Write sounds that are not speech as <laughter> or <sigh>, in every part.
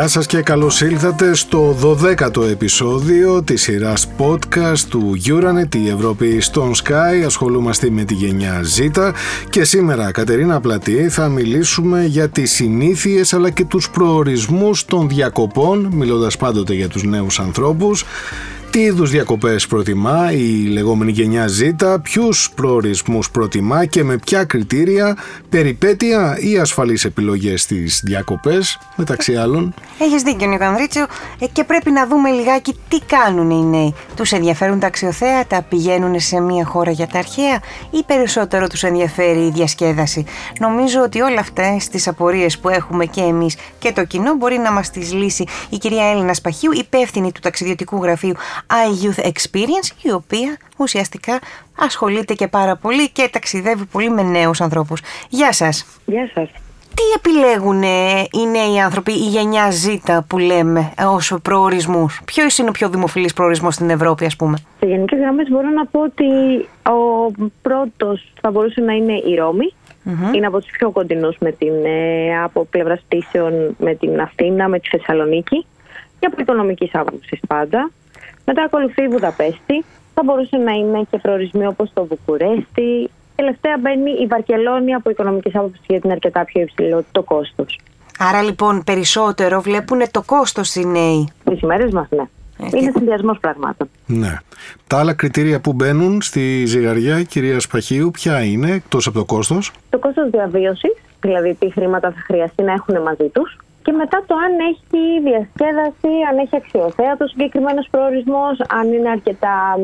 Γεια σας και καλώς ήλθατε στο 12ο επεισόδιο της σειράς podcast του Euronet η Ευρώπη στον Sky. Ασχολούμαστε με τη γενιά Z και σήμερα Κατερίνα Πλατή θα μιλήσουμε για τις συνήθειες αλλά και τους προορισμούς των διακοπών μιλώντας πάντοτε για τους νέους ανθρώπους τι είδους διακοπές προτιμά η λεγόμενη γενιά Z, ποιους προορισμούς προτιμά και με ποια κριτήρια, περιπέτεια ή ασφαλείς επιλογές στις διακοπές, μεταξύ άλλων; Έχεις δίκιο, Νίκο Ανδρίτσιο, ε, και πρέπει να δούμε λιγάκι τι κάνουν οι νέοι. Τους ενδιαφέρουν τα αξιοθέατα, πηγαίνουν σε μια χώρα για τα αρχαία ή περισσότερο τους ενδιαφέρει η διασκέδαση. Νομίζω ότι όλα αυτέ τι απορίες που έχουμε και εμείς και το κοινό μπορεί να μας τις λύσει η κυρία Έλληνα Σπαχίου, υπεύθυνη του ταξιδιωτικού γραφείου iYouth Experience η οποία ουσιαστικά ασχολείται και πάρα πολύ και ταξιδεύει πολύ με νέους ανθρώπους. Γεια σας. Γεια σας. Τι επιλέγουν οι νέοι άνθρωποι, η γενιά Z που λέμε ως προορισμούς; Ποιο είναι ο πιο δημοφιλής προορισμός στην Ευρώπη ας πούμε; Σε γενικές γραμμές μπορώ να πω ότι ο πρώτος θα μπορούσε να είναι η ρωμη Είναι από τους πιο κοντινούς με την, ε, από πλευράς πτήσεων με την Αθήνα, με τη Θεσσαλονίκη και από οικονομικής άποψης πάντα. Μετά ακολουθεί η Βουδαπέστη. Θα μπορούσε να είναι και προορισμοί όπως το Βουκουρέστι. Τελευταία μπαίνει η Βαρκελόνη από οικονομικής άποψης γιατί είναι αρκετά πιο υψηλό το κόστος. Άρα λοιπόν περισσότερο βλέπουν το κόστος οι νέοι. Τις ημέρες μας, ναι. Ε, είναι συνδυασμός πραγμάτων. Ναι. Τα άλλα κριτήρια που μπαίνουν στη ζυγαριά, κυρία Σπαχίου, ποια είναι εκτός από το κόστος; Το κόστος διαβίωσης, δηλαδή τι χρήματα θα χρειαστεί να έχουν μαζί τους και μετά το αν έχει διασκέδαση, αν έχει αξιοθέατο συγκεκριμένος προορισμός, αν είναι αρκετά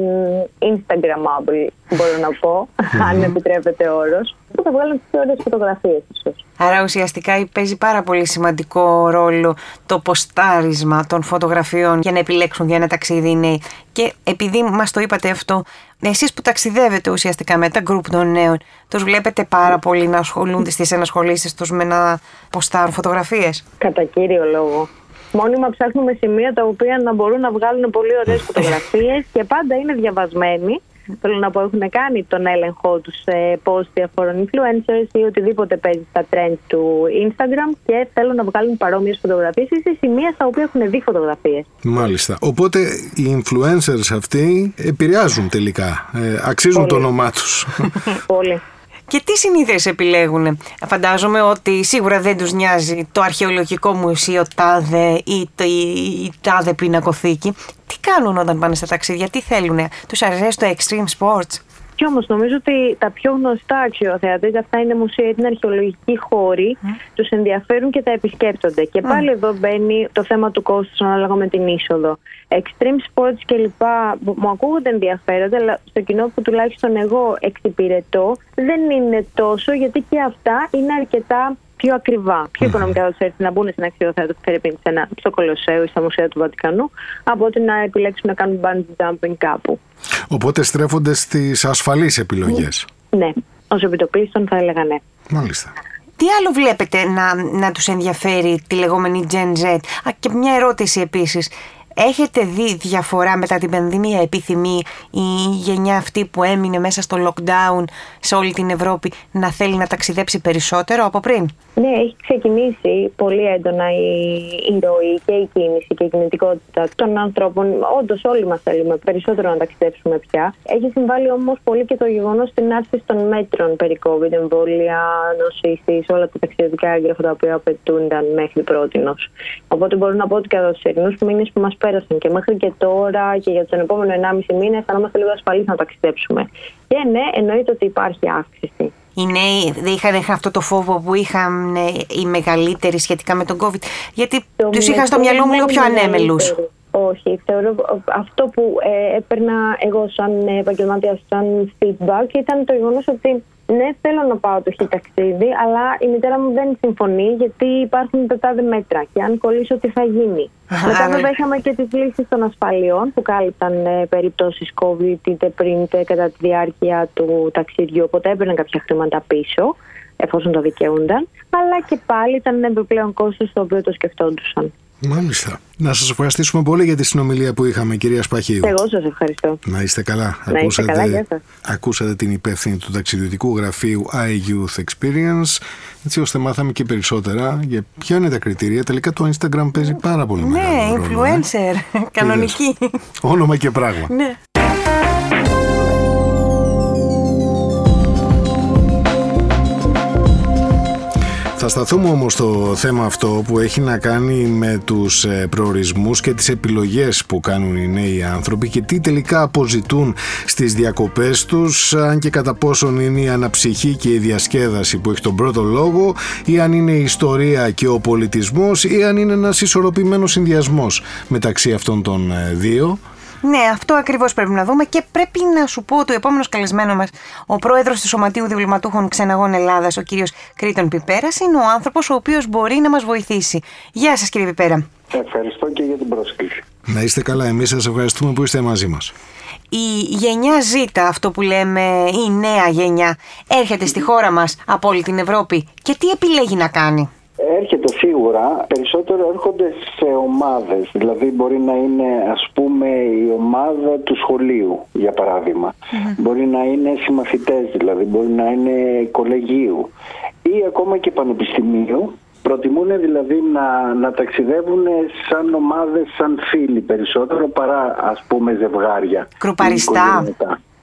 Instagramable, μπορώ να πω, αν επιτρέπεται ο όρος, που θα βγάλουν τις πιο ωραίε φωτογραφίες, ίσως. Άρα ουσιαστικά παίζει πάρα πολύ σημαντικό ρόλο το ποστάρισμα των φωτογραφιών για να επιλέξουν για ένα ταξίδι νέοι. Και επειδή μας το είπατε αυτό, εσείς που ταξιδεύετε ουσιαστικά με τα γκρουπ των νέων, τους βλέπετε πάρα πολύ να ασχολούνται στις ενασχολήσεις τους με να ποστάρουν φωτογραφίες; Κατά κύριο λόγο. Μόνιμα ψάχνουμε σημεία τα οποία να μπορούν να βγάλουν πολύ ωραίες φωτογραφίες και πάντα είναι διαβασμένοι Θέλω να πω, έχουν κάνει τον έλεγχό τους σε post διαφόρων influencers ή οτιδήποτε παίζει στα trends του Instagram και θέλουν να βγάλουν παρόμοιες φωτογραφίες ή σε σημεία στα οποία έχουν δει φωτογραφίες. Μάλιστα. Οπότε οι influencers αυτοί επηρεάζουν τελικά. Ε, αξίζουν το όνομά τους. <laughs> Πολύ. Και τι συνήθειες επιλέγουν. Φαντάζομαι ότι σίγουρα δεν τους νοιάζει το αρχαιολογικό μουσείο τάδε ή το, η, η τάδε πινακοθήκη. Τι κάνουν όταν πάνε στα ταξίδια, τι θέλουν, τους αρέσει το extreme sports; Κι όμως νομίζω ότι τα πιο γνωστά αξιοθέατα, είτε αυτά είναι μουσεία είτε είναι αρχαιολογικοί χώροι, mm. τους ενδιαφέρουν και τα επισκέπτονται. Και πάλι εδώ μπαίνει το θέμα του κόστους ανάλογα με την είσοδο. Extreme sports κλπ. μου ακούγονται ενδιαφέροντα, αλλά στο κοινό που τουλάχιστον εγώ εξυπηρετώ δεν είναι τόσο, γιατί και αυτά είναι αρκετά πιο ακριβά, πιο οικονομικά θα τους έρθει να μπουν στην αξιοθέατα του Φερρυπίν στο Κολοσσέο ή στα μουσεία του Βατικανού, από ότι να επιλέξουν να κάνουν bungee jumping κάπου. Οπότε στρέφονται στις ασφαλείς επιλογές. Ναι, ως επιτοπλίστων θα έλεγα ναι. Μάλιστα. Τι άλλο βλέπετε να, να τους ενδιαφέρει τη λεγόμενη Gen Z; Α, και μια ερώτηση επίσης. Έχετε δει διαφορά μετά την πανδημία, επιθυμεί η γενιά αυτή που έμεινε μέσα στο lockdown σε όλη την Ευρώπη να θέλει να ταξιδέψει περισσότερο από πριν; Ναι, έχει ξεκινήσει πολύ έντονα η, η ροή και η κίνηση και η κινητικότητα των ανθρώπων. Όντως, όλοι μας θέλουμε περισσότερο να ταξιδέψουμε πια. Έχει συμβάλει όμως πολύ και το γεγονός στην άρση των μέτρων περί COVID, εμβόλια, νοσήσεις, όλα τα ταξιδιωτικά έγγραφα τα οποία απαιτούνταν μέχρι πρώτη. Οπότε μπορώ να πω ότι κατά τους ερηνούς μήνες που μας πέρασαν και μέχρι και τώρα και για τον επόμενο 1,5 μήνα αισθανόμαστε λίγο ασφαλείς να ταξιδέψουμε. Και ναι, εννοείται ότι υπάρχει αύξηση. Οι νέοι δεν είχαν αυτό το φόβο που είχαν ε, οι μεγαλύτεροι σχετικά με τον COVID, γιατί τους είχα στο μυαλό μου λίγο πιο ανέμελους. Όχι, θεωρώ αυτό που ε, έπαιρνα εγώ σαν επαγγελματία, σαν feedback ήταν το γεγονός ότι ναι, θέλω να πάω το χι ταξίδι, αλλά η μητέρα μου δεν συμφωνεί γιατί υπάρχουν τα τάδε μέτρα. Και αν κολλήσω, τι θα γίνει. Μετά, βέβαια, είχαμε και τις λύσεις των ασφαλιών που κάλυπταν ε, περιπτώσεις COVID είτε πριν είτε κατά τη διάρκεια του ταξιδιού. Οπότε έπαιρναν κάποια χρήματα πίσω, εφόσον το δικαιούνταν. Αλλά και πάλι ήταν ένα επιπλέον κόστος το οποίο το σκεφτόντουσαν. Μάλιστα. Να σας ευχαριστήσουμε πολύ για τη συνομιλία που είχαμε, κυρία Σπαχίου. Εγώ σας ευχαριστώ. Να είστε καλά. Να είστε καλά, γεια σας. ακούσατε την υπεύθυνη του ταξιδιωτικού γραφείου iYouth Experience, έτσι ώστε μάθαμε και περισσότερα για ποια είναι τα κριτήρια. Τελικά το Instagram παίζει πάρα πολύ Ναι, μεγάλο ρόλο. ε. influencer. Κανονική. Όνομα και πράγμα. Ναι. Θα σταθούμε όμως στο θέμα αυτό που έχει να κάνει με τους ε, προορισμούς και τις επιλογές που κάνουν οι νέοι άνθρωποι και τι τελικά αποζητούν στις διακοπές τους αν και κατά πόσον είναι η αναψυχή και η διασκέδαση που έχει τον πρώτο λόγο ή αν είναι η ιστορία και ο πολιτισμός ή αν είναι ένας ισορροπημένος συνδυασμός μεταξύ αυτών των ε, δύο. Ναι, αυτό ακριβώς πρέπει να δούμε και πρέπει να σου πω ότι ο επόμενος καλεσμένο μας, ο πρόεδρος του Σωματείου Διβληματούχων Ξεναγών Ελλάδας, ο κύριος Κρήτον Πιπέρας, είναι ο άνθρωπος ο οποίος μπορεί να μας βοηθήσει. Γεια σας κύριε Πιπέρα. Ευχαριστώ και για την πρόσκληση. Να είστε καλά, εμείς σας ευχαριστούμε που είστε μαζί μας. Η γενιά Z, αυτό που λέμε η νέα γενιά, έρχεται στη χώρα μας από όλη την Ευρώπη και τι επιλέγει να κάνει; Έρχεται σίγουρα, περισσότερο έρχονται σε ομάδες, δηλαδή μπορεί να είναι ας πούμε η ομάδα του σχολείου για παραδειγμα Μπορεί να είναι συμμαθητές δηλαδή, μπορεί να είναι κολεγίου ή ακόμα και πανεπιστημίου. Προτιμούν δηλαδή να, να ταξιδεύουν σαν ομάδες, σαν φίλοι περισσότερο παρά ας πούμε ζευγάρια. Κρουπαριστά.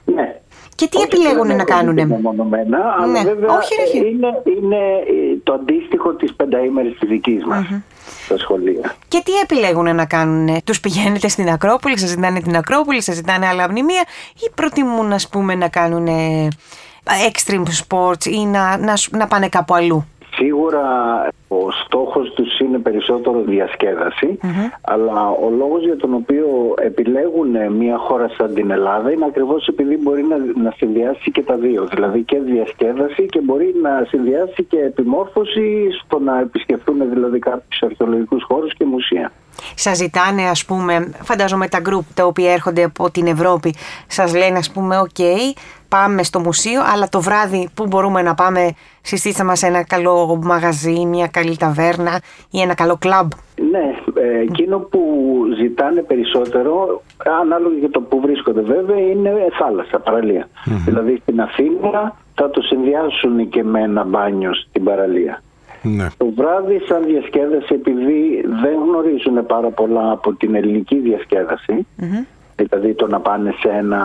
Ή οικογενειακά. Ναι. Και τι Όχι επιλέγουν δεν να είναι κάνουνε; μεμονωμένα, αλλά Ναι. βέβαια Όχι, ρε, όχι. είναι, είναι ε, το αντίστοιχο της πενταήμερης της δικής μας στα σχολεία. Και τι επιλέγουν να κάνουν, τους πηγαίνετε στην Ακρόπολη, σας ζητάνε την Ακρόπολη, σας ζητάνε άλλα μνημεία ή προτιμούν ας πούμε να κάνουν extreme sports ή να, να, σ- να πάνε κάπου αλλού; Σίγουρα ο στόχος τους είναι περισσότερο διασκέδαση, αλλά ο λόγος για τον οποίο επιλέγουν μια χώρα σαν την Ελλάδα είναι ακριβώς επειδή μπορεί να, να συνδυάσει και τα δύο, δηλαδή και διασκέδαση και μπορεί να συνδυάσει και επιμόρφωση στο να επισκεφτούν δηλαδή κάποιους αρχαιολογικούς χώρους και μουσεία. Σας ζητάνε ας πούμε, φαντάζομαι τα group τα οποία έρχονται από την Ευρώπη, σας λένε ας πούμε, οκ, πάμε στο μουσείο, αλλά το βράδυ που μπορούμε να πάμε, συστήστε μας ένα καλό μαγαζί, μια καλή ταβέρνα ή ένα καλό κλαμπ. Ναι, ε, εκείνο που ζητάνε περισσότερο, ανάλογα για το που βρίσκονται βέβαια, είναι θάλασσα, παραλία. Δηλαδή στην Αθήνα θα το συνδυάσουν και με ένα μπάνιο στην παραλία. Ναι. Το βράδυ σαν διασκέδαση επειδή δεν γνωρίζουν πάρα πολλά από την ελληνική διασκέδαση, δηλαδή το να πάνε σε ένα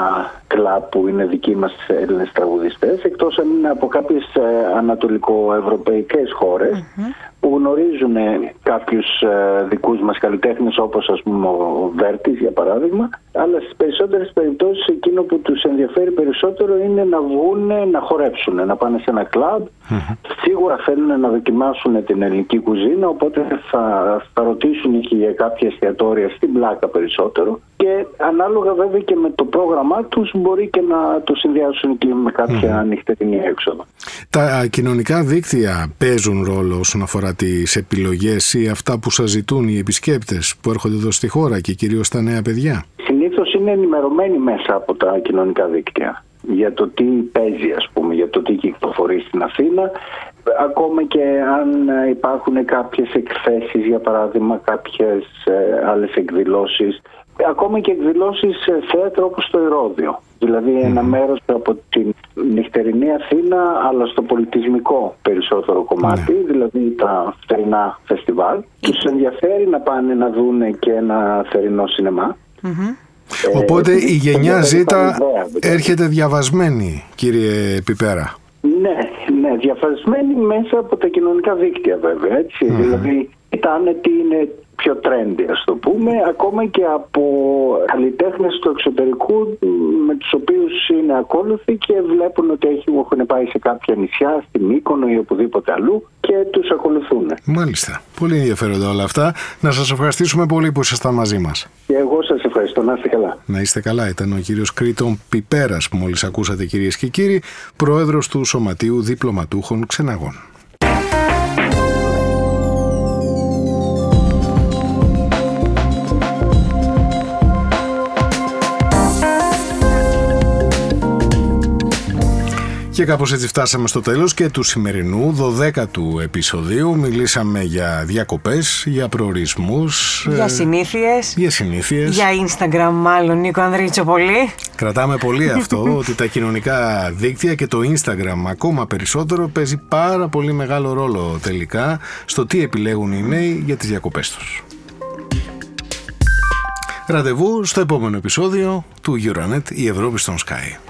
κλαμπ που είναι δικοί μας Έλληνες τραγουδιστές εκτός αν είναι από κάποιες ε, ανατολικοευρωπαϊκές χώρες που γνωρίζουν ε, κάποιους ε, δικούς μας καλλιτέχνες όπως ας πούμε ο Βέρτης για παράδειγμα αλλά στις περισσότερες περιπτώσεις εκείνο που τους ενδιαφέρει περισσότερο είναι να βγουν να χορέψουν, να πάνε σε ένα κλαμπ. Σίγουρα θέλουν να δοκιμάσουν την ελληνική κουζίνα οπότε θα, θα ρωτήσουν και για κάποια εστιατόρια στην πλάκα περισσότερο και ανάλογα βέβαια και με το πρόγραμμά τους μπορεί και να το συνδυάσουν και με κάποια νυχτερινή έξοδο. Τα κοινωνικά δίκτυα παίζουν ρόλο όσον αφορά τις επιλογές ή αυτά που σας ζητούν οι επισκέπτες που έρχονται εδώ στη χώρα και κυρίως τα νέα παιδιά; Συνήθως είναι ενημερωμένοι μέσα από τα κοινωνικά δίκτυα για το τι παίζει ας πούμε, για το τι κυκλοφορεί στην Αθήνα ακόμα και αν υπάρχουν κάποιες εκθέσεις για παράδειγμα κάποιες ε, άλλες εκδηλώσεις ακόμα και εκδηλώσεις σε θέατρο όπως το Ηρώδιο. Δηλαδή ένα μέρος από την νυχτερινή Αθήνα αλλά στο πολιτισμικό περισσότερο κομμάτι δηλαδή τα θερινά φεστιβάλ. Τους ενδιαφέρει να πάνε να δούνε και ένα θερινό σινεμά. Ε, Οπότε η γενιά είναι Z ιδέα, δηλαδή. έρχεται διαβασμένη κύριε Πιπέρα. Ναι, ναι, διαφασμένη μέσα από τα κοινωνικά δίκτυα βέβαια, έτσι. Δηλαδή, κοιτάνε τι είναι πιο trendy, ας το πούμε, ακόμα και από καλλιτέχνες του εξωτερικού με τους οποίους είναι ακόλουθοι και βλέπουν ότι έχουν πάει σε κάποια νησιά, στη Μύκονο ή οπουδήποτε αλλού και τους ακολουθούν. Μάλιστα. Πολύ ενδιαφέροντα όλα αυτά. Να σας ευχαριστήσουμε πολύ που ήσασταν μαζί μας. Και εγώ σας ευχαριστώ, να είστε καλά. Να είστε καλά. Ήταν ο κύριος Κρήτον Πιπέρας που μόλις ακούσατε κυρίες και κύριοι, πρόεδρος του Σωματείου Διπλωματούχων Ξεναγών. Και κάπως έτσι φτάσαμε στο τέλος και του σημερινού 12ου επεισοδίου. Μιλήσαμε για διακοπές, για προορισμούς. Για συνήθειες. Για συνήθειες. Για Instagram μάλλον, Νίκο Ανδρίτσο, πολύ. Κρατάμε πολύ <laughs> αυτό, ότι τα κοινωνικά δίκτυα και το Instagram ακόμα περισσότερο παίζει πάρα πολύ μεγάλο ρόλο τελικά στο τι επιλέγουν οι νέοι για τις διακοπές τους. Ραντεβού στο επόμενο επεισόδιο του Euronet η Ευρώπη στον Sky.